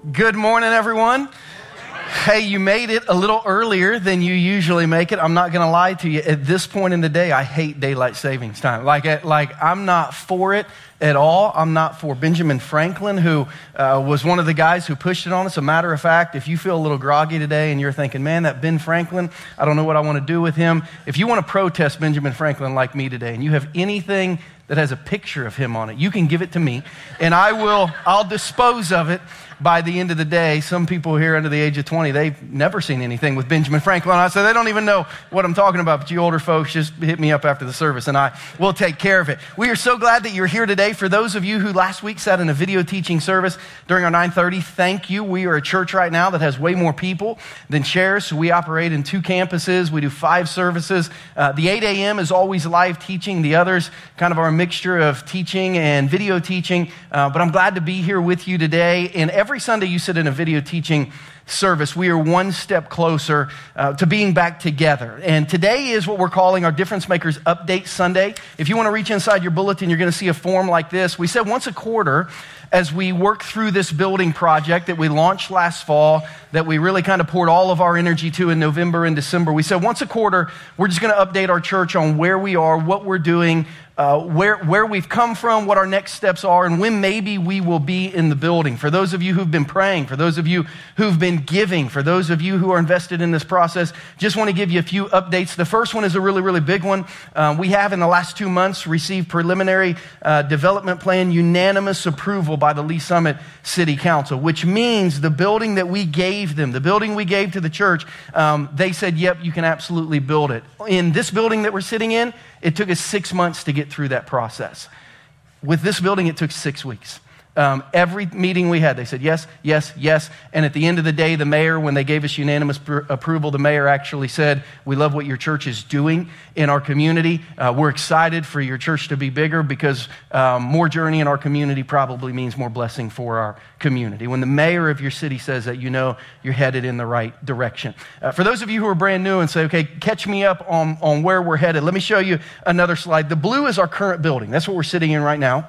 Good morning, everyone. Hey, you made it a little earlier than you usually make it. I'm not going to lie to you. At this point in the day, I hate daylight savings time. Like, like I'm not for it at all. I'm not for Benjamin Franklin, who uh, was one of the guys who pushed it on us. A matter of fact, if you feel a little groggy today and you're thinking, man, that Ben Franklin, I don't know what I want to do with him. If you want to protest Benjamin Franklin like me today and you have anything that has a picture of him on it, you can give it to me and I will, I'll dispose of it by the end of the day, some people here under the age of 20, they've never seen anything with Benjamin Franklin it, so they don't even know what I'm talking about. But you older folks, just hit me up after the service and I will take care of it. We are so glad that you're here today. For those of you who last week sat in a video teaching service during our 930, thank you. We are a church right now that has way more people than chairs. So we operate in two campuses. We do five services. Uh, the 8 a.m. is always live teaching. The others kind of are a mixture of teaching and video teaching. Uh, but I'm glad to be here with you today. And every every Sunday you sit in a video teaching service, we are one step closer uh, to being back together. And today is what we're calling our Difference Makers Update Sunday. If you want to reach inside your bulletin, you're going to see a form like this. We said once a quarter, as we work through this building project that we launched last fall, that we really kind of poured all of our energy to in November and December, we said once a quarter, we're just going to update our church on where we are, what we're doing, uh, where, where we've come from, what our next steps are, and when maybe we will be in the building. For those of you who've been praying, for those of you who've been giving, for those of you who are invested in this process, just want to give you a few updates. The first one is a really, really big one. Uh, we have in the last two months received preliminary uh, development plan unanimous approval by the Lee's Summit City Council, which means the building that we gave them, the building we gave to the church, um, they said, yep, you can absolutely build it. In this building that we're sitting in, it took us six months to get through that process. With this building, it took six weeks. Um, every meeting we had, they said yes, yes, yes. And at the end of the day, the mayor, when they gave us unanimous pr- approval, the mayor actually said, We love what your church is doing in our community. Uh, we're excited for your church to be bigger because um, more journey in our community probably means more blessing for our community. When the mayor of your city says that, you know you're headed in the right direction. Uh, for those of you who are brand new and say, Okay, catch me up on, on where we're headed, let me show you another slide. The blue is our current building. That's what we're sitting in right now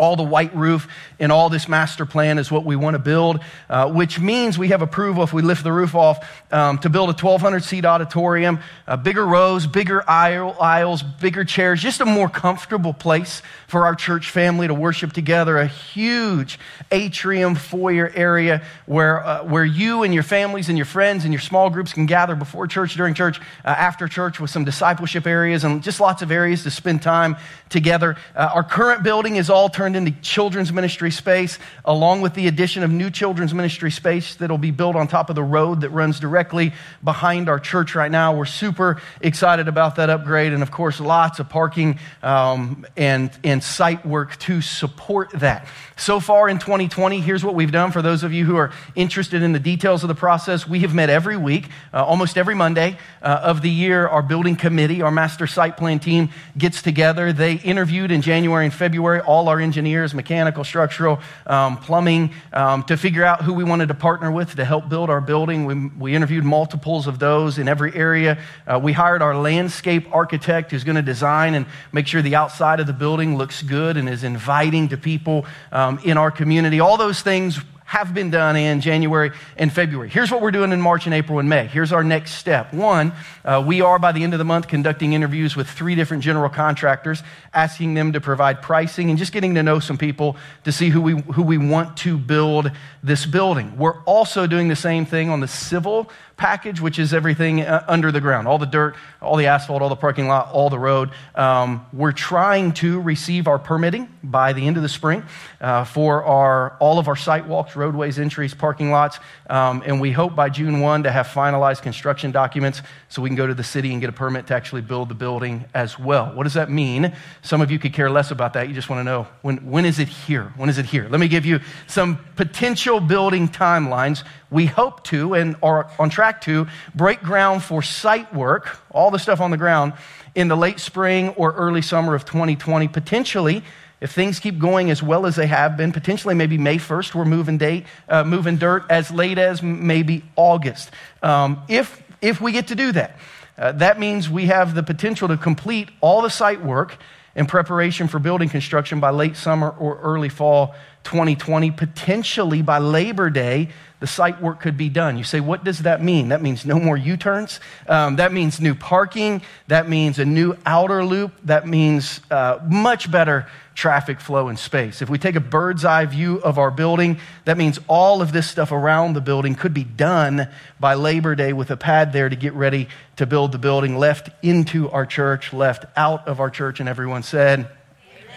all the white roof in all this master plan is what we want to build, uh, which means we have approval if we lift the roof off um, to build a 1,200 seat auditorium, uh, bigger rows, bigger aisle, aisles, bigger chairs, just a more comfortable place for our church family to worship together, a huge atrium foyer area where, uh, where you and your families and your friends and your small groups can gather before church, during church, uh, after church with some discipleship areas and just lots of areas to spend time together. Uh, our current building is all turned turned into children's ministry space, along with the addition of new children's ministry space that'll be built on top of the road that runs directly behind our church right now. We're super excited about that upgrade, and of course, lots of parking um, and, and site work to support that. So far in 2020, here's what we've done for those of you who are interested in the details of the process. We have met every week, uh, almost every Monday uh, of the year. Our building committee, our master site plan team, gets together. They interviewed in January and February all our engineers mechanical, structural, um, plumbing, um, to figure out who we wanted to partner with to help build our building. We, we interviewed multiples of those in every area. Uh, we hired our landscape architect who's going to design and make sure the outside of the building looks good and is inviting to people um, in our community. All those things have been done in January and February. Here's what we're doing in March and April and May. Here's our next step. One, uh, we are by the end of the month conducting interviews with three different general contractors, asking them to provide pricing and just getting to know some people to see who we, who we want to build this building. We're also doing the same thing on the civil package, which is everything uh, under the ground all the dirt, all the asphalt, all the parking lot, all the road. Um, we're trying to receive our permitting by the end of the spring uh, for our, all of our site walks, roadways, entries, parking lots. Um, and we hope by June 1 to have finalized construction documents so we can go to the city and get a permit to actually build the building as well. What does that mean? Some of you could care less about that. You just want to know when, when is it here? When is it here? Let me give you some potential building timelines. We hope to and are on track to break ground for site work, all the stuff on the ground, in the late spring or early summer of 2020. Potentially, if things keep going as well as they have been, potentially maybe May 1st, we're moving, date, uh, moving dirt as late as maybe August. Um, if, if we get to do that, uh, that means we have the potential to complete all the site work in preparation for building construction by late summer or early fall 2020, potentially by Labor Day, the site work could be done. You say, what does that mean? That means no more U turns. Um, that means new parking. That means a new outer loop. That means uh, much better traffic flow and space. If we take a bird's eye view of our building, that means all of this stuff around the building could be done by Labor Day with a pad there to get ready to build the building, left into our church, left out of our church. And everyone said,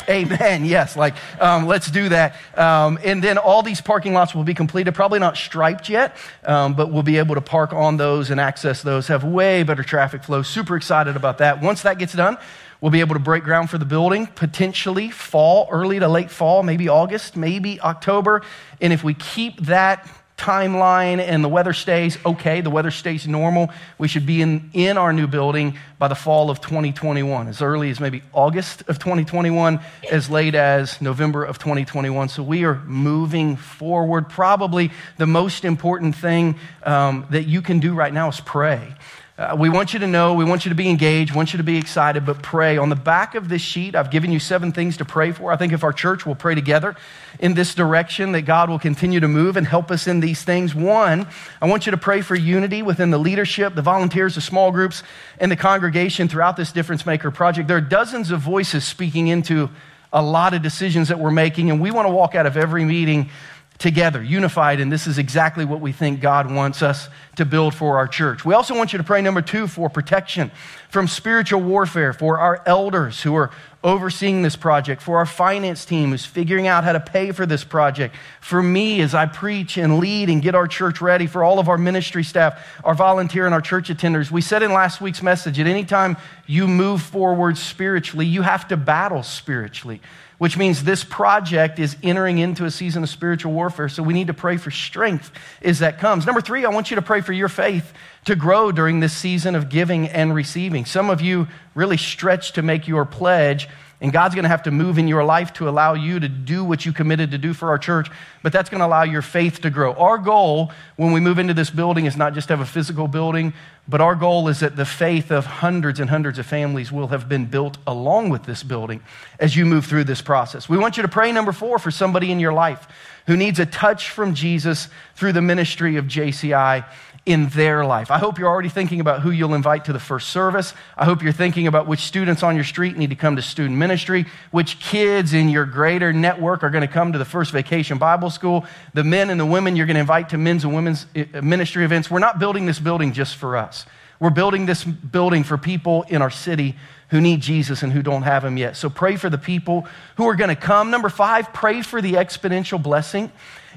Amen. Yes, like um, let's do that. Um, and then all these parking lots will be completed. Probably not striped yet, um, but we'll be able to park on those and access those. Have way better traffic flow. Super excited about that. Once that gets done, we'll be able to break ground for the building. Potentially fall, early to late fall, maybe August, maybe October. And if we keep that timeline and the weather stays okay, the weather stays normal, we should be in, in our new building by the fall of 2021, as early as maybe August of 2021, as late as November of 2021. So we are moving forward. Probably the most important thing um, that you can do right now is pray. Uh, we want you to know, we want you to be engaged, want you to be excited, but pray. On the back of this sheet, I've given you seven things to pray for. I think if our church will pray together in this direction, that God will continue to move and help us in these things. One, I want you to pray for unity within the leadership, the volunteers, the small groups, and the congregation throughout this Difference Maker project. There are dozens of voices speaking into a lot of decisions that we're making, and we want to walk out of every meeting together, unified, and this is exactly what we think God wants us to build for our church. We also want you to pray, number two, for protection from spiritual warfare, for our elders who are overseeing this project, for our finance team who's figuring out how to pay for this project, for me as I preach and lead and get our church ready, for all of our ministry staff, our volunteer and our church attenders. We said in last week's message, at any time you move forward spiritually, you have to battle spiritually which means this project is entering into a season of spiritual warfare. So we need to pray for strength as that comes. Number three, I want you to pray for your faith to grow during this season of giving and receiving. Some of you really stretch to make your pledge and God's going to have to move in your life to allow you to do what you committed to do for our church, but that's going to allow your faith to grow. Our goal when we move into this building is not just to have a physical building, but our goal is that the faith of hundreds and hundreds of families will have been built along with this building as you move through this process. We want you to pray, number four, for somebody in your life who needs a touch from Jesus through the ministry of JCI in their life. I hope you're already thinking about who you'll invite to the first service. I hope you're thinking about which students on your street need to come to student ministry, which kids in your greater network are going to come to the first vacation Bible school, the men and the women you're going to invite to men's and women's eh, ministry events. We're not building this building just for us. We're building this building for people in our city who need Jesus and who don't have him yet. So pray for the people who are going to come. Number five, pray for the exponential blessing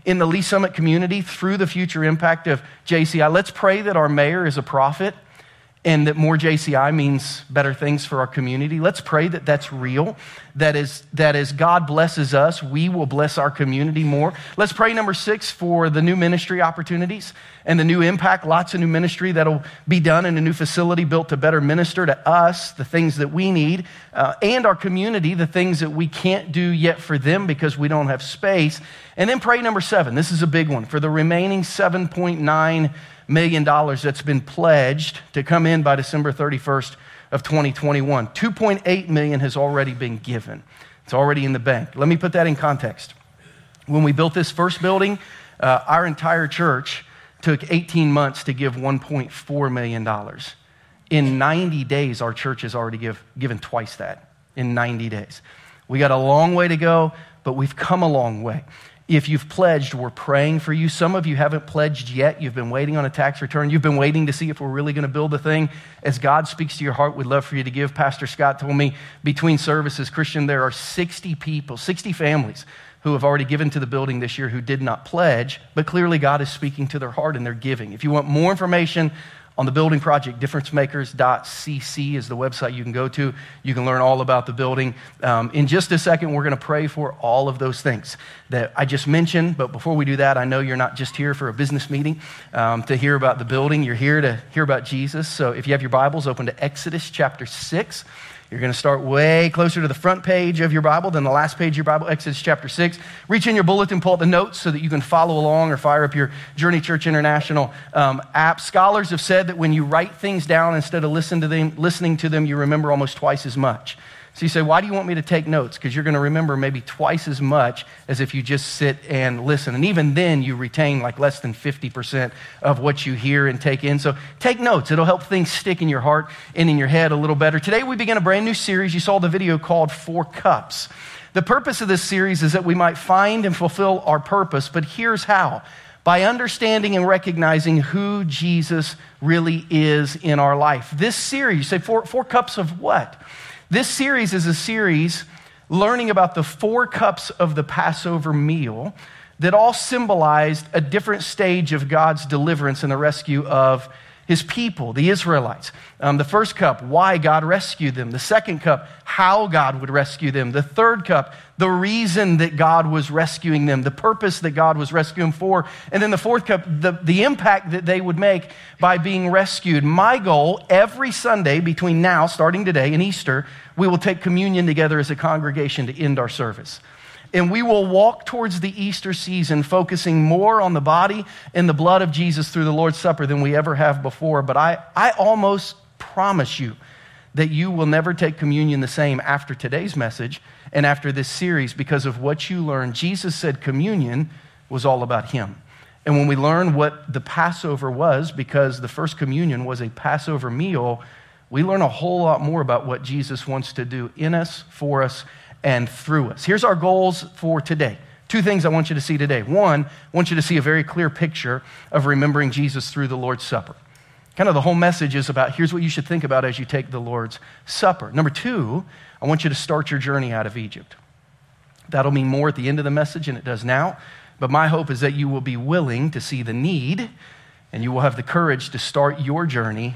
in the Lee's Summit community through the future impact of JCI. Let's pray that our mayor is a prophet and that more JCI means better things for our community. Let's pray that that's real, that is that as God blesses us, we will bless our community more. Let's pray number 6 for the new ministry opportunities and the new impact, lots of new ministry that'll be done in a new facility built to better minister to us, the things that we need, uh, and our community, the things that we can't do yet for them because we don't have space. And then pray number 7. This is a big one for the remaining 7.9 million dollars that's been pledged to come in by December 31st of 2021. 2.8 million has already been given. It's already in the bank. Let me put that in context. When we built this first building, uh, our entire church took 18 months to give 1.4 million dollars. In 90 days, our church has already give, given twice that. In 90 days, we got a long way to go, but we've come a long way. If you've pledged, we're praying for you. Some of you haven't pledged yet. You've been waiting on a tax return. You've been waiting to see if we're really going to build the thing. As God speaks to your heart, we'd love for you to give. Pastor Scott told me between services, Christian, there are 60 people, 60 families who have already given to the building this year who did not pledge, but clearly God is speaking to their heart and they're giving. If you want more information on the building project, differencemakers.cc is the website you can go to. You can learn all about the building. Um, in just a second, we're going to pray for all of those things that I just mentioned. But before we do that, I know you're not just here for a business meeting um, to hear about the building, you're here to hear about Jesus. So if you have your Bibles, open to Exodus chapter 6. You're going to start way closer to the front page of your Bible than the last page of your Bible, Exodus chapter 6. Reach in your bulletin, pull out the notes so that you can follow along or fire up your Journey Church International um, app. Scholars have said that when you write things down instead of listen to them, listening to them, you remember almost twice as much. So you say, why do you want me to take notes? Because you're going to remember maybe twice as much as if you just sit and listen. And even then, you retain like less than 50% of what you hear and take in. So take notes. It'll help things stick in your heart and in your head a little better. Today, we begin a brand new series. You saw the video called Four Cups. The purpose of this series is that we might find and fulfill our purpose, but here's how by understanding and recognizing who Jesus really is in our life. This series, say, four, four cups of what? This series is a series learning about the four cups of the Passover meal that all symbolized a different stage of God's deliverance and the rescue of his people, the Israelites. Um, the first cup, why God rescued them. The second cup, how God would rescue them. The third cup, the reason that God was rescuing them, the purpose that God was rescuing for. And then the fourth cup, the, the impact that they would make by being rescued. My goal every Sunday between now, starting today, and Easter, we will take communion together as a congregation to end our service and we will walk towards the Easter season focusing more on the body and the blood of Jesus through the Lord's Supper than we ever have before. But I, I almost promise you that you will never take communion the same after today's message and after this series because of what you learned. Jesus said communion was all about Him. And when we learn what the Passover was, because the first communion was a Passover meal, we learn a whole lot more about what Jesus wants to do in us, for us, and through us. Here's our goals for today. Two things I want you to see today. One, I want you to see a very clear picture of remembering Jesus through the Lord's Supper. Kind of the whole message is about here's what you should think about as you take the Lord's Supper. Number two, I want you to start your journey out of Egypt. That'll mean more at the end of the message than it does now. But my hope is that you will be willing to see the need and you will have the courage to start your journey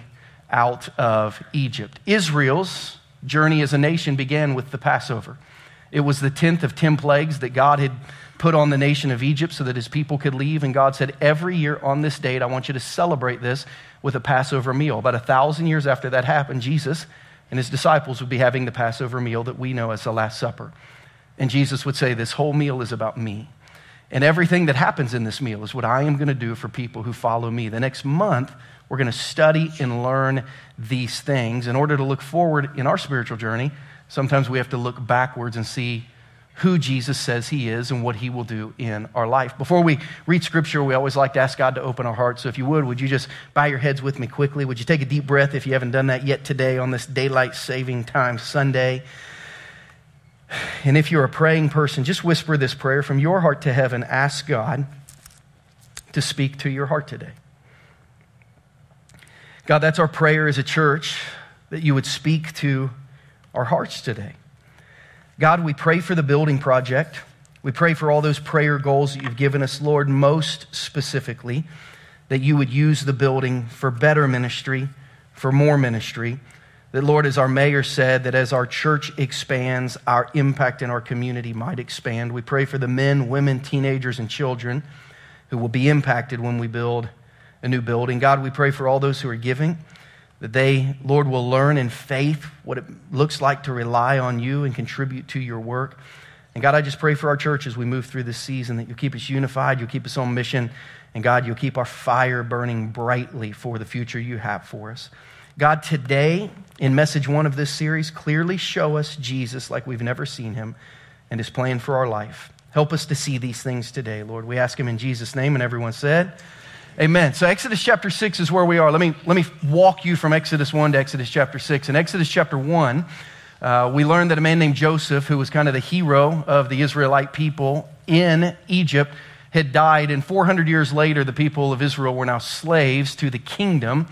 out of Egypt. Israel's journey as a nation began with the Passover. It was the 10th of 10 plagues that God had put on the nation of Egypt so that his people could leave. And God said, Every year on this date, I want you to celebrate this with a Passover meal. About a thousand years after that happened, Jesus and his disciples would be having the Passover meal that we know as the Last Supper. And Jesus would say, This whole meal is about me. And everything that happens in this meal is what I am going to do for people who follow me. The next month, we're going to study and learn these things in order to look forward in our spiritual journey Sometimes we have to look backwards and see who Jesus says he is and what he will do in our life. Before we read scripture, we always like to ask God to open our hearts. So if you would, would you just bow your heads with me quickly? Would you take a deep breath if you haven't done that yet today on this daylight saving time Sunday? And if you're a praying person, just whisper this prayer from your heart to heaven. Ask God to speak to your heart today. God, that's our prayer as a church that you would speak to our hearts today. God, we pray for the building project. We pray for all those prayer goals that you've given us, Lord, most specifically, that you would use the building for better ministry, for more ministry. That, Lord, as our mayor said, that as our church expands, our impact in our community might expand. We pray for the men, women, teenagers, and children who will be impacted when we build a new building. God, we pray for all those who are giving that they, Lord, will learn in faith what it looks like to rely on you and contribute to your work. And God, I just pray for our church as we move through this season that you'll keep us unified, you'll keep us on mission, and God, you'll keep our fire burning brightly for the future you have for us. God, today, in message one of this series, clearly show us Jesus like we've never seen him and his plan for our life. Help us to see these things today, Lord. We ask him in Jesus' name, and everyone said, Amen. So Exodus chapter 6 is where we are. Let me, let me walk you from Exodus 1 to Exodus chapter 6. In Exodus chapter 1, uh, we learned that a man named Joseph, who was kind of the hero of the Israelite people in Egypt, had died. And 400 years later, the people of Israel were now slaves to the kingdom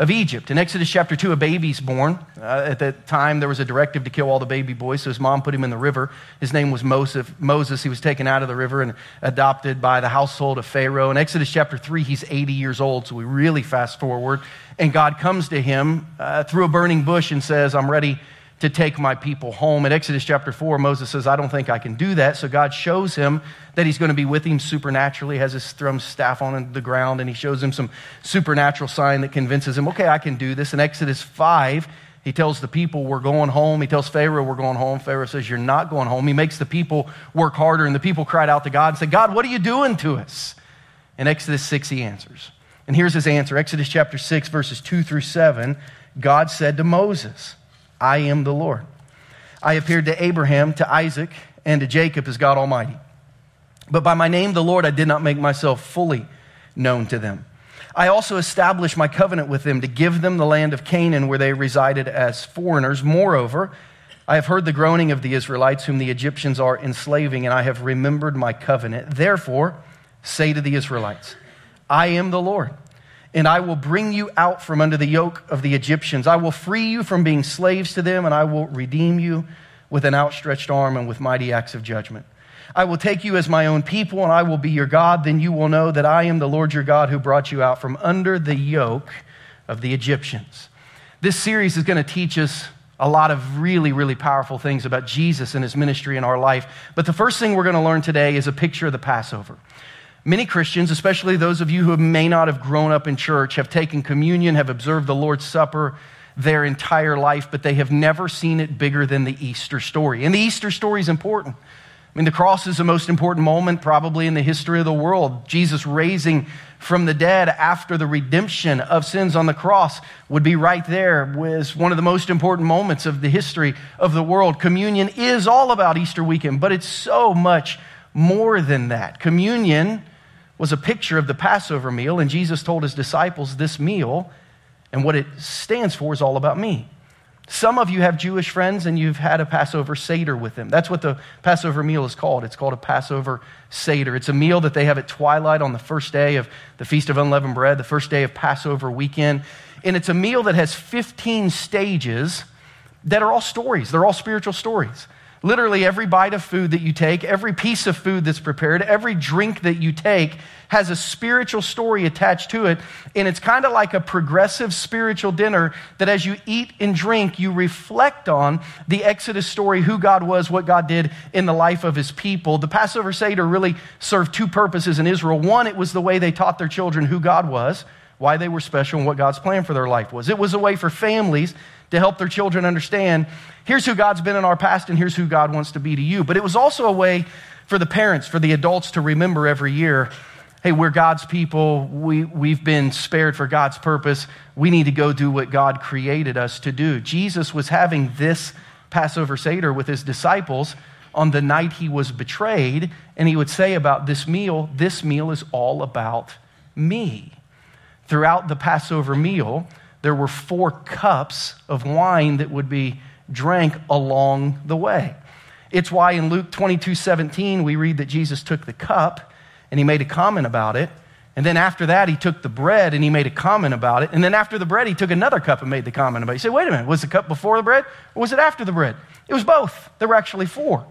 of Egypt. In Exodus chapter 2, a baby's born. Uh, at that time, there was a directive to kill all the baby boys, so his mom put him in the river. His name was Moses. Moses. He was taken out of the river and adopted by the household of Pharaoh. In Exodus chapter 3, he's 80 years old, so we really fast forward. And God comes to him uh, through a burning bush and says, I'm ready to take my people home. In Exodus chapter 4, Moses says, I don't think I can do that. So God shows him that he's going to be with him supernaturally, has his thrum staff on the ground, and he shows him some supernatural sign that convinces him, okay, I can do this. In Exodus 5, he tells the people, We're going home. He tells Pharaoh, We're going home. Pharaoh says, You're not going home. He makes the people work harder, and the people cried out to God and said, God, what are you doing to us? In Exodus 6, he answers. And here's his answer Exodus chapter 6, verses 2 through 7. God said to Moses, I am the Lord. I appeared to Abraham, to Isaac, and to Jacob as God Almighty. But by my name, the Lord, I did not make myself fully known to them. I also established my covenant with them to give them the land of Canaan where they resided as foreigners. Moreover, I have heard the groaning of the Israelites, whom the Egyptians are enslaving, and I have remembered my covenant. Therefore, say to the Israelites, I am the Lord, and I will bring you out from under the yoke of the Egyptians. I will free you from being slaves to them, and I will redeem you with an outstretched arm and with mighty acts of judgment. I will take you as my own people, and I will be your God. Then you will know that I am the Lord your God who brought you out from under the yoke of the Egyptians. This series is going to teach us a lot of really, really powerful things about Jesus and his ministry in our life. But the first thing we're going to learn today is a picture of the Passover. Many Christians, especially those of you who may not have grown up in church, have taken communion, have observed the Lord's Supper their entire life, but they have never seen it bigger than the Easter story. And the Easter story is important. I mean, the cross is the most important moment probably in the history of the world. Jesus raising from the dead after the redemption of sins on the cross would be right there was one of the most important moments of the history of the world. Communion is all about Easter weekend, but it's so much more than that. Communion was a picture of the Passover meal, and Jesus told his disciples this meal and what it stands for is all about me. Some of you have Jewish friends and you've had a Passover Seder with them. That's what the Passover meal is called. It's called a Passover Seder. It's a meal that they have at twilight on the first day of the Feast of Unleavened Bread, the first day of Passover weekend. And it's a meal that has 15 stages that are all stories, they're all spiritual stories. Literally, every bite of food that you take, every piece of food that's prepared, every drink that you take has a spiritual story attached to it. And it's kind of like a progressive spiritual dinner that as you eat and drink, you reflect on the Exodus story, who God was, what God did in the life of his people. The Passover Seder really served two purposes in Israel. One, it was the way they taught their children who God was, why they were special, and what God's plan for their life was. It was a way for families to help their children understand here's who God's been in our past and here's who God wants to be to you. But it was also a way for the parents, for the adults to remember every year hey, we're God's people. We, we've been spared for God's purpose. We need to go do what God created us to do. Jesus was having this Passover Seder with his disciples on the night he was betrayed, and he would say about this meal, this meal is all about me. Throughout the Passover meal, there were four cups of wine that would be drank along the way. It's why in Luke 22 17, we read that Jesus took the cup and he made a comment about it. And then after that, he took the bread and he made a comment about it. And then after the bread, he took another cup and made the comment about it. You say, wait a minute, was the cup before the bread or was it after the bread? It was both. There were actually four.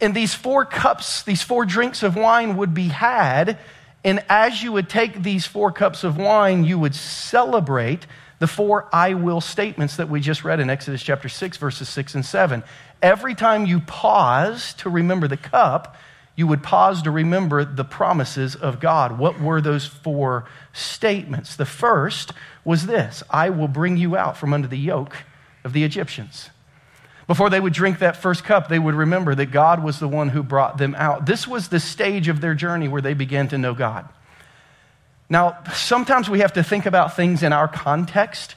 And these four cups, these four drinks of wine would be had. And as you would take these four cups of wine, you would celebrate the four I will statements that we just read in Exodus chapter 6, verses 6 and 7. Every time you pause to remember the cup, you would pause to remember the promises of God. What were those four statements? The first was this I will bring you out from under the yoke of the Egyptians. Before they would drink that first cup, they would remember that God was the one who brought them out. This was the stage of their journey where they began to know God. Now, sometimes we have to think about things in our context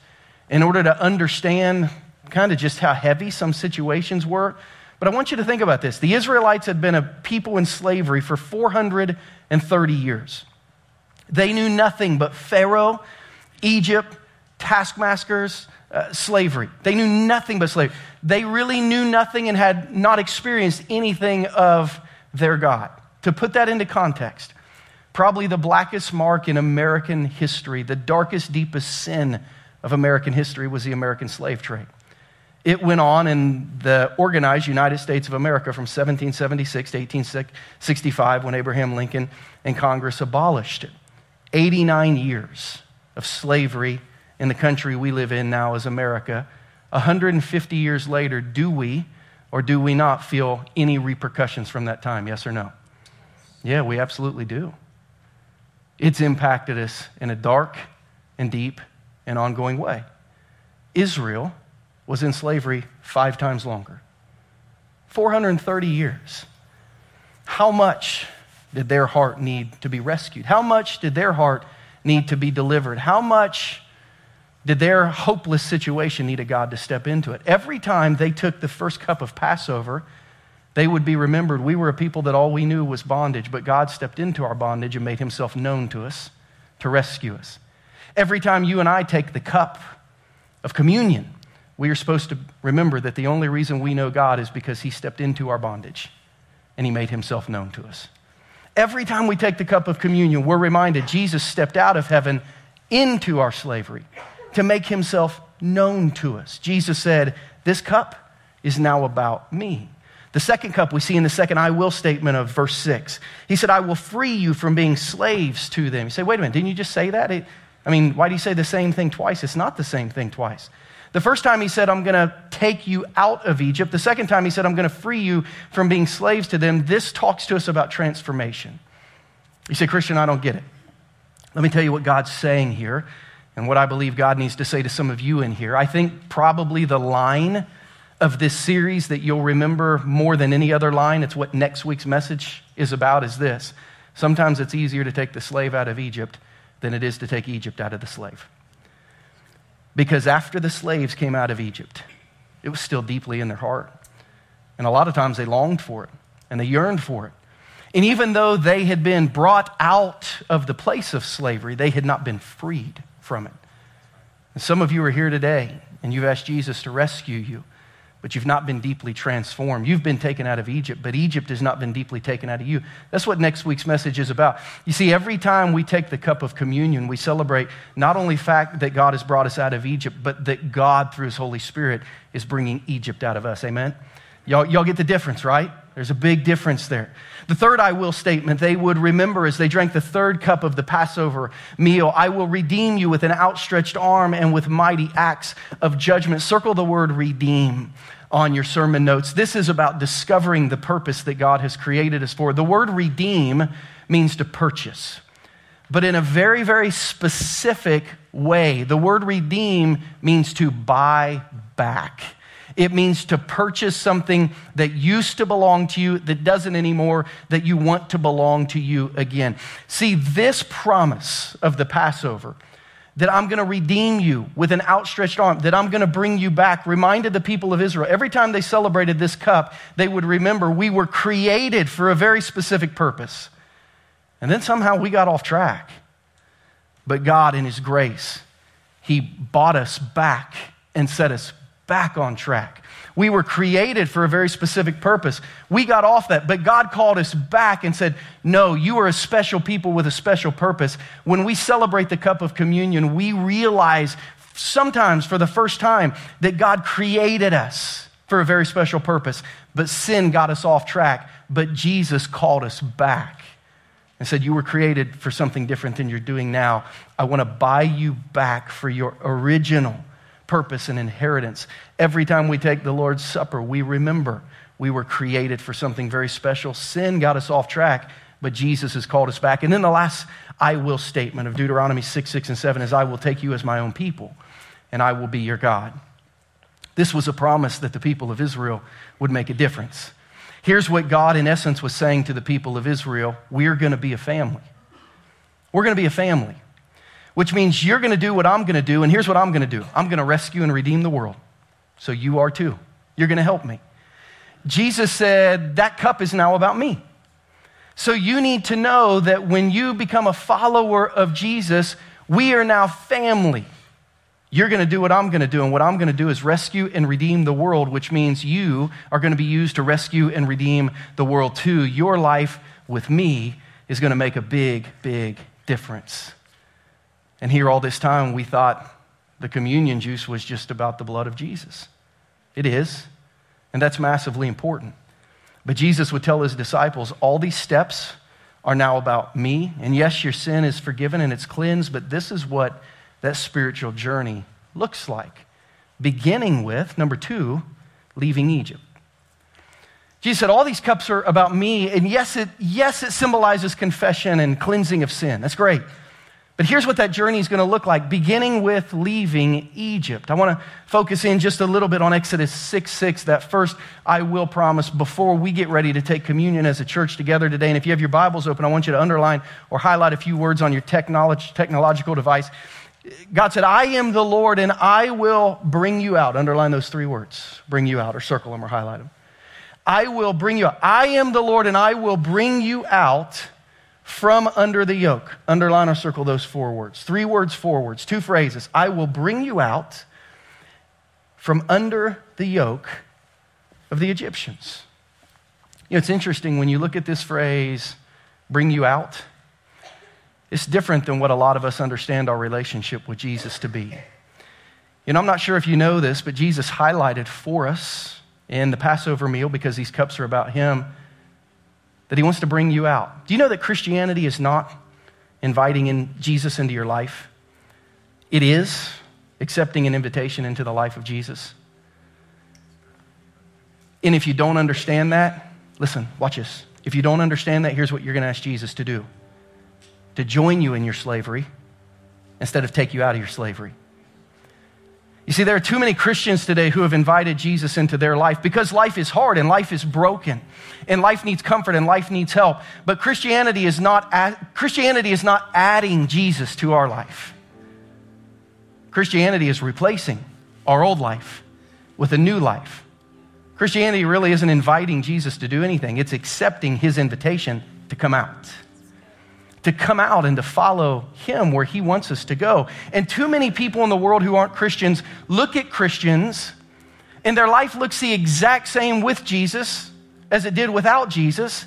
in order to understand kind of just how heavy some situations were. But I want you to think about this. The Israelites had been a people in slavery for 430 years. They knew nothing but Pharaoh, Egypt, taskmasters, uh, slavery. They knew nothing but slavery. They really knew nothing and had not experienced anything of their God. To put that into context, probably the blackest mark in American history, the darkest, deepest sin of American history was the American slave trade. It went on in the organized United States of America from 1776 to 1865 when Abraham Lincoln and Congress abolished it. 89 years of slavery in the country we live in now as America. 150 years later, do we or do we not feel any repercussions from that time? Yes or no? Yeah, we absolutely do. It's impacted us in a dark and deep and ongoing way. Israel was in slavery five times longer 430 years. How much did their heart need to be rescued? How much did their heart need to be delivered? How much did their hopeless situation need a God to step into it. Every time they took the first cup of Passover, they would be remembered. We were a people that all we knew was bondage, but God stepped into our bondage and made himself known to us to rescue us. Every time you and I take the cup of communion, we are supposed to remember that the only reason we know God is because he stepped into our bondage and he made himself known to us. Every time we take the cup of communion, we're reminded Jesus stepped out of heaven into our slavery to make himself known to us. Jesus said, This cup is now about me. The second cup we see in the second I will statement of verse 6. He said, I will free you from being slaves to them. You say, wait a minute, didn't you just say that? It, I mean, why do you say the same thing twice? It's not the same thing twice. The first time he said, I'm going to take you out of Egypt. The second time he said, I'm going to free you from being slaves to them. This talks to us about transformation. You say, Christian, I don't get it. Let me tell you what God's saying here and what I believe God needs to say to some of you in here. I think probably the line of this series that you'll remember more than any other line, it's what next week's message is about, is this. Sometimes it's easier to take the slave out of Egypt than it is to take Egypt out of the slave. Because after the slaves came out of Egypt, it was still deeply in their heart. And a lot of times they longed for it and they yearned for it. And even though they had been brought out of the place of slavery, they had not been freed from it. And some of you are here today and you've asked Jesus to rescue you, but you've not been deeply transformed. You've been taken out of Egypt, but Egypt has not been deeply taken out of you. That's what next week's message is about. You see, every time we take the cup of communion, we celebrate not only fact that God has brought us out of Egypt, but that God, through his Holy Spirit, is bringing Egypt out of us. Amen? Y'all, y'all get the difference, right? There's a big difference there. The third I will statement they would remember as they drank the third cup of the Passover meal I will redeem you with an outstretched arm and with mighty acts of judgment. Circle the word redeem on your sermon notes. This is about discovering the purpose that God has created us for. The word redeem means to purchase, but in a very, very specific way. The word redeem means to buy back. It means to purchase something that used to belong to you, that doesn't anymore, that you want to belong to you again. See, this promise of the Passover, that I'm going to redeem you with an outstretched arm, that I'm going to bring you back, reminded the people of Israel. Every time they celebrated this cup, they would remember we were created for a very specific purpose. And then somehow we got off track. But God, in His grace, He bought us back and set us back on track. We were created for a very specific purpose. We got off that, but God called us back and said, No, you are a special people with a special purpose. When we celebrate the cup of communion, we realize sometimes for the first time that God created us for a very special purpose, but sin got us off track. But Jesus called us back and said, You were created for something different than you're doing now. I want to buy you back for your original purpose and inheritance. Every time we take the Lord's Supper, we remember we were created for something very special. Sin got us off track, but Jesus has called us back. And then the last I will statement of Deuteronomy 6, 6, and 7 is I will take you as my own people, and I will be your God. This was a promise that the people of Israel would make a difference. Here's what God, in essence, was saying to the people of Israel We're going to be a family. We're going to be a family which means you're going to do what I'm going to do, and here's what I'm going to do I'm going to rescue and redeem the world. So you are too. You're going to help me. Jesus said, That cup is now about me. So you need to know that when you become a follower of Jesus, we are now family. You're going to do what I'm going to do, and what I'm going to do is rescue and redeem the world, which means you are going to be used to rescue and redeem the world too. Your life with me is going to make a big, big difference. And here, all this time, we thought the communion juice was just about the blood of Jesus. It is, and that's massively important. But Jesus would tell his disciples all these steps are now about me. And yes, your sin is forgiven and it's cleansed, but this is what that spiritual journey looks like. Beginning with, number two, leaving Egypt. Jesus said, All these cups are about me. And yes, it, yes, it symbolizes confession and cleansing of sin. That's great. But here's what that journey is going to look like, beginning with leaving Egypt. I want to focus in just a little bit on Exodus 6 6, that first I will promise before we get ready to take communion as a church together today. And if you have your Bibles open, I want you to underline or highlight a few words on your technological device. God said, I am the Lord and I will bring you out. Underline those three words bring you out, or circle them, or highlight them. I will bring you out. I am the Lord and I will bring you out from under the yoke. Underline or circle those four words. Three words, four words, two phrases. I will bring you out from under the yoke of the Egyptians. You know, it's interesting when you look at this phrase, bring you out, it's different than what a lot of us understand our relationship with Jesus to be. You know, I'm not sure if you know this, but Jesus highlighted for us in the Passover meal, because these cups are about Him, that He wants to bring you out. Do you know that Christianity is not inviting in Jesus into your life? It is accepting an invitation into the life of Jesus. And if you don't understand that, listen, watch this. If you don't understand that, here's what you're going to ask Jesus to do to join you in your slavery instead of take you out of your slavery. You see, there are too many Christians today who have invited Jesus into their life because life is hard and life is broken and life needs comfort and life needs help. But Christianity is not, Christianity is not adding Jesus to our life. Christianity is replacing our old life with a new life. Christianity really isn't inviting Jesus to do anything, it's accepting his invitation to come out to come out and to follow Him where He wants us to go. And too many people in the world who aren't Christians look at Christians and their life looks the exact same with Jesus as it did without Jesus.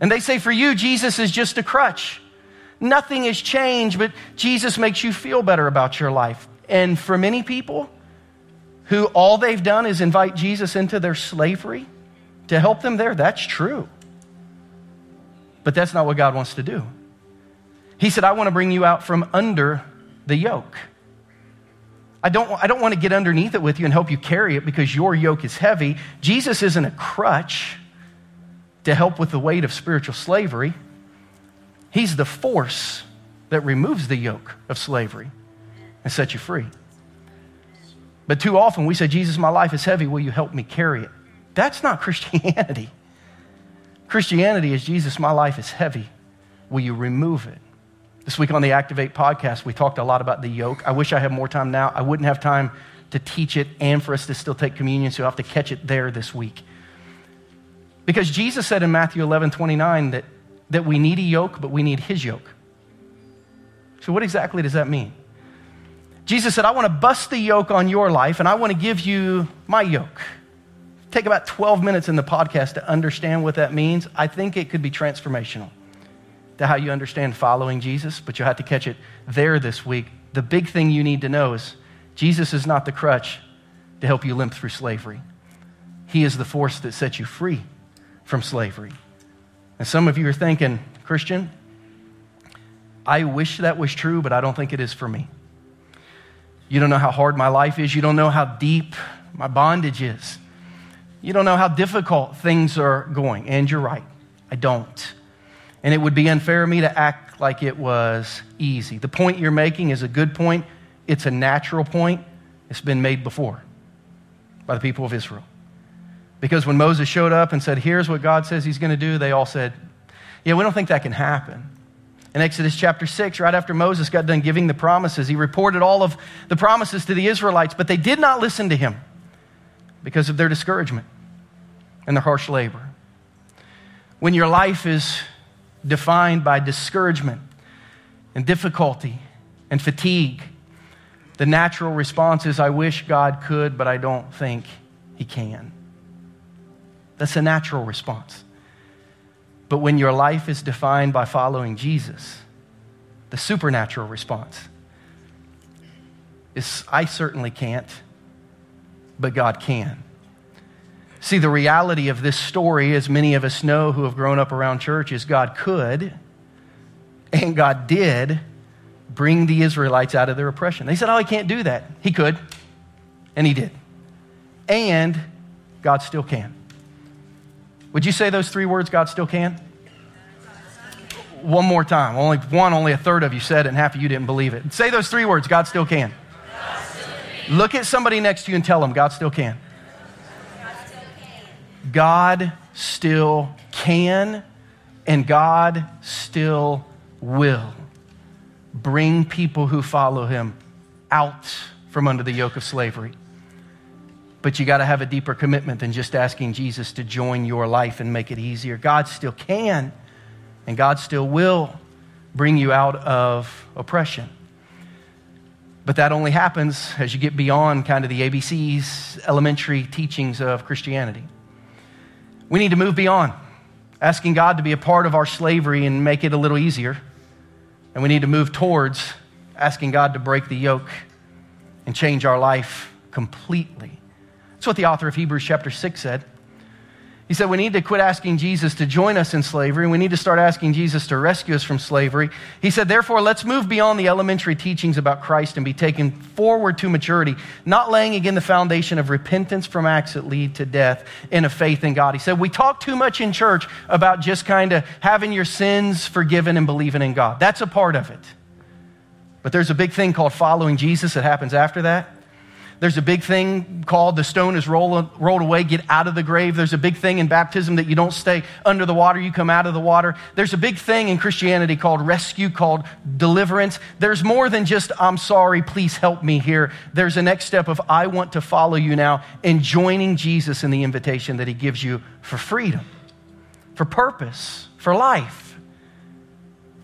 And they say, for you, Jesus is just a crutch. Nothing has changed, but Jesus makes you feel better about your life. And for many people who all they've done is invite Jesus into their slavery to help them there, that's true. But that's not what God wants to do. He said, I want to bring you out from under the yoke. I don't, I don't want to get underneath it with you and help you carry it because your yoke is heavy. Jesus isn't a crutch to help with the weight of spiritual slavery. He's the force that removes the yoke of slavery and sets you free. But too often we say, Jesus, my life is heavy. Will you help me carry it? That's not Christianity. Christianity is, Jesus, my life is heavy. Will you remove it? This week on the Activate podcast, we talked a lot about the yoke. I wish I had more time now. I wouldn't have time to teach it and for us to still take communion, so you'll have to catch it there this week. Because Jesus said in Matthew 11 29 that, that we need a yoke, but we need his yoke. So, what exactly does that mean? Jesus said, I want to bust the yoke on your life, and I want to give you my yoke. Take about 12 minutes in the podcast to understand what that means. I think it could be transformational to how you understand following Jesus, but you'll have to catch it there this week. The big thing you need to know is Jesus is not the crutch to help you limp through slavery. He is the force that sets you free from slavery. And some of you are thinking, Christian, I wish that was true, but I don't think it is for me. You don't know how hard my life is. You don't know how deep my bondage is. You don't know how difficult things are going. And you're right, I don't. And it would be unfair of me to act like it was easy. The point you're making is a good point, it's a natural point. It's been made before by the people of Israel. Because when Moses showed up and said, Here's what God says he's going to do, they all said, Yeah, we don't think that can happen. In Exodus chapter 6, right after Moses got done giving the promises, he reported all of the promises to the Israelites, but they did not listen to him because of their discouragement and their harsh labor. When your life is defined by discouragement and difficulty and fatigue. The natural response is, I wish God could, but I don't think He can. That's a natural response. But when your life is defined by following Jesus, the supernatural response is, I certainly can't, but God can. See, the reality of this story, as many of us know who have grown up around church, is God could and God did bring the Israelites out of their oppression. They said, Oh, he can't do that. He could, and he did. And God still can. Would you say those three words, God still can? One more time. Only one, only a third of you said it, and half of you didn't believe it. Say those three words, God still can. God still can. Look at somebody next to you and tell them, God still can. God still can and God still will bring people who follow him out from under the yoke of slavery. But you got to have a deeper commitment than just asking Jesus to join your life and make it easier. God still can, and God still will bring you out of oppression. But that only happens as you get beyond kind of the ABCs, elementary teachings of Christianity. We need to move beyond asking God to be a part of our slavery and make it a little easier. And we need to move towards asking God to break the yoke and change our life completely. That's what the author of Hebrews chapter 6 said. He said, We need to quit asking Jesus to join us in slavery. We need to start asking Jesus to rescue us from slavery. He said, Therefore, let's move beyond the elementary teachings about Christ and be taken forward to maturity, not laying again the foundation of repentance from acts that lead to death and a faith in God. He said, We talk too much in church about just kind of having your sins forgiven and believing in God. That's a part of it. But there's a big thing called following Jesus that happens after that. There's a big thing called the stone is rolled, away, get out of the grave. There's a big thing in baptism that you don't stay under the water, you come out of the water. There's a big thing in Christianity called rescue, called deliverance. There's more than just, I'm sorry, please help me here. There's a next step of, I want to follow you now, and joining Jesus in the invitation that he gives you for freedom, for purpose, for life.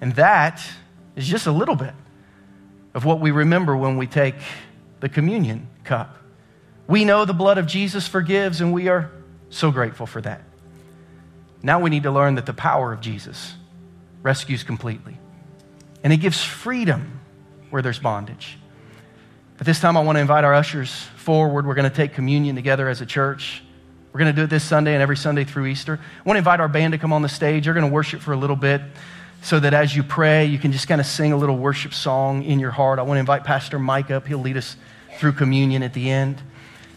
And that is just a little bit of what we remember when we take the communion cup. We know the blood of Jesus forgives, and we are so grateful for that. Now we need to learn that the power of Jesus rescues completely, and it gives freedom where there's bondage. At this time, I want to invite our ushers forward. We're going to take communion together as a church. We're going to do it this Sunday and every Sunday through Easter. I want to invite our band to come on the stage. They're going to worship for a little bit so that as you pray, you can just kind of sing a little worship song in your heart. I want to invite Pastor Mike up. He'll lead us through communion at the end.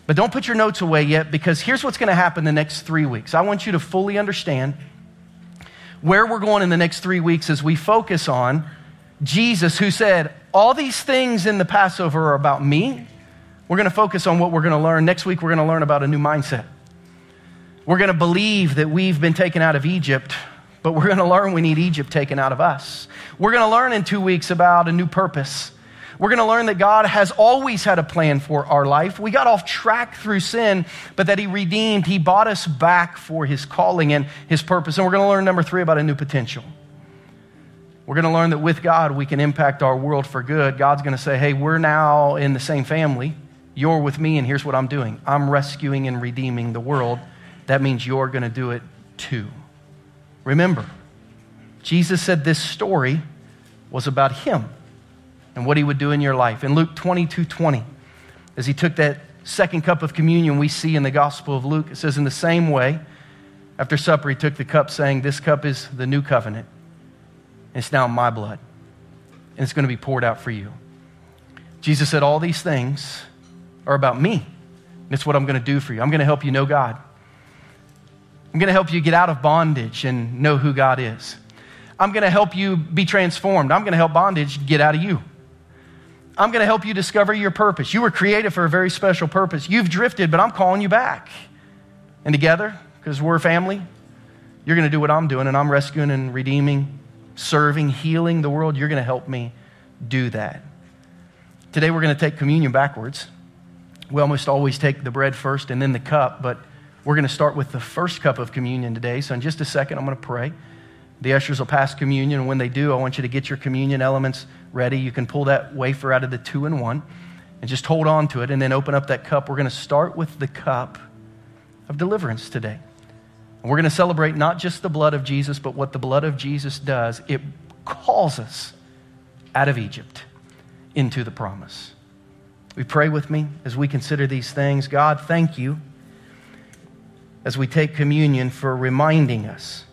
But don't put your notes away yet because here's what's going to happen the next three weeks. I want you to fully understand where we're going in the next three weeks as we focus on Jesus, who said, All these things in the Passover are about me. We're going to focus on what we're going to learn. Next week, we're going to learn about a new mindset. We're going to believe that we've been taken out of Egypt, but we're going to learn we need Egypt taken out of us. We're going to learn in two weeks about a new purpose. We're going to learn that God has always had a plan for our life. We got off track through sin, but that He redeemed, He bought us back for His calling and His purpose. And we're going to learn, number three, about a new potential. We're going to learn that with God, we can impact our world for good. God's going to say, hey, we're now in the same family. You're with me, and here's what I'm doing I'm rescuing and redeeming the world. That means you're going to do it too. Remember, Jesus said this story was about Him and what he would do in your life. In Luke 22 20, as he took that second cup of communion we see in the Gospel of Luke, it says, In the same way, after supper, he took the cup, saying, This cup is the new covenant. It's now my blood, and it's going to be poured out for you. Jesus said, All these things are about me. And it's what I'm going to do for you. I'm going to help you know God. I'm going to help you get out of bondage and know who God is. I'm going to help you be transformed. I'm going to help bondage get out of you. I'm going to help you discover your purpose. You were created for a very special purpose. You've drifted, but I'm calling you back. And together, because we're family, you're going to do what I'm doing, and I'm rescuing and redeeming, serving, healing the world. You're going to help me do that. Today, we're going to take communion backwards. We almost always take the bread first and then the cup, but we're going to start with the first cup of communion today. So, in just a second, I'm going to pray. The ushers will pass communion, and when they do, I want you to get your communion elements ready. You can pull that wafer out of the two in one and just hold on to it and then open up that cup. We're going to start with the cup of deliverance today. And we're going to celebrate not just the blood of Jesus, but what the blood of Jesus does. It calls us out of Egypt into the promise. We pray with me as we consider these things. God, thank you as we take communion for reminding us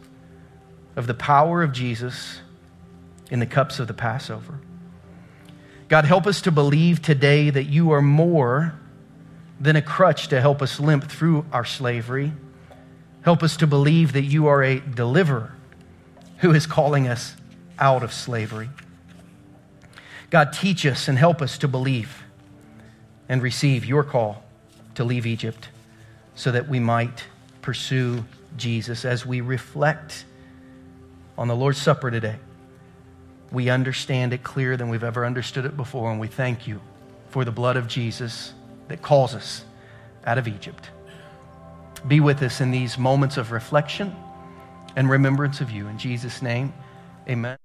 of the power of Jesus in the cups of the Passover. God, help us to believe today that you are more than a crutch to help us limp through our slavery. Help us to believe that you are a deliverer who is calling us out of slavery. God, teach us and help us to believe and receive your call to leave Egypt so that we might pursue Jesus as we reflect on the Lord's Supper today we understand it clearer than we've ever understood it before, and we thank you for the blood of Jesus that calls us out of Egypt. Be with us in these moments of reflection and remembrance of you. In Jesus' name, amen.